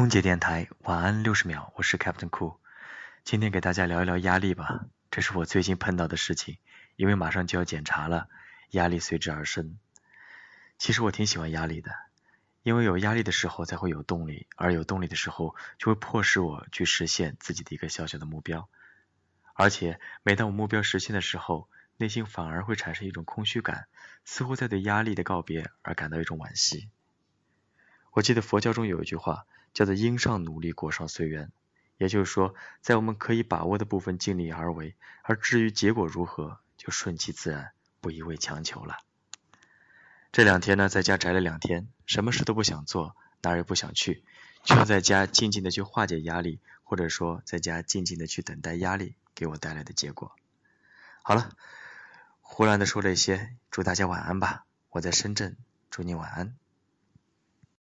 空姐电台晚安六十秒，我是 Captain Cool，今天给大家聊一聊压力吧，这是我最近碰到的事情，因为马上就要检查了，压力随之而生。其实我挺喜欢压力的，因为有压力的时候才会有动力，而有动力的时候就会迫使我去实现自己的一个小小的目标。而且每当我目标实现的时候，内心反而会产生一种空虚感，似乎在对压力的告别而感到一种惋惜。我记得佛教中有一句话，叫做“因上努力，果上随缘”，也就是说，在我们可以把握的部分尽力而为，而至于结果如何，就顺其自然，不一味强求了。这两天呢，在家宅了两天，什么事都不想做，哪儿也不想去，就在家静静的去化解压力，或者说在家静静的去等待压力给我带来的结果。好了，胡乱的说了一些，祝大家晚安吧。我在深圳，祝你晚安。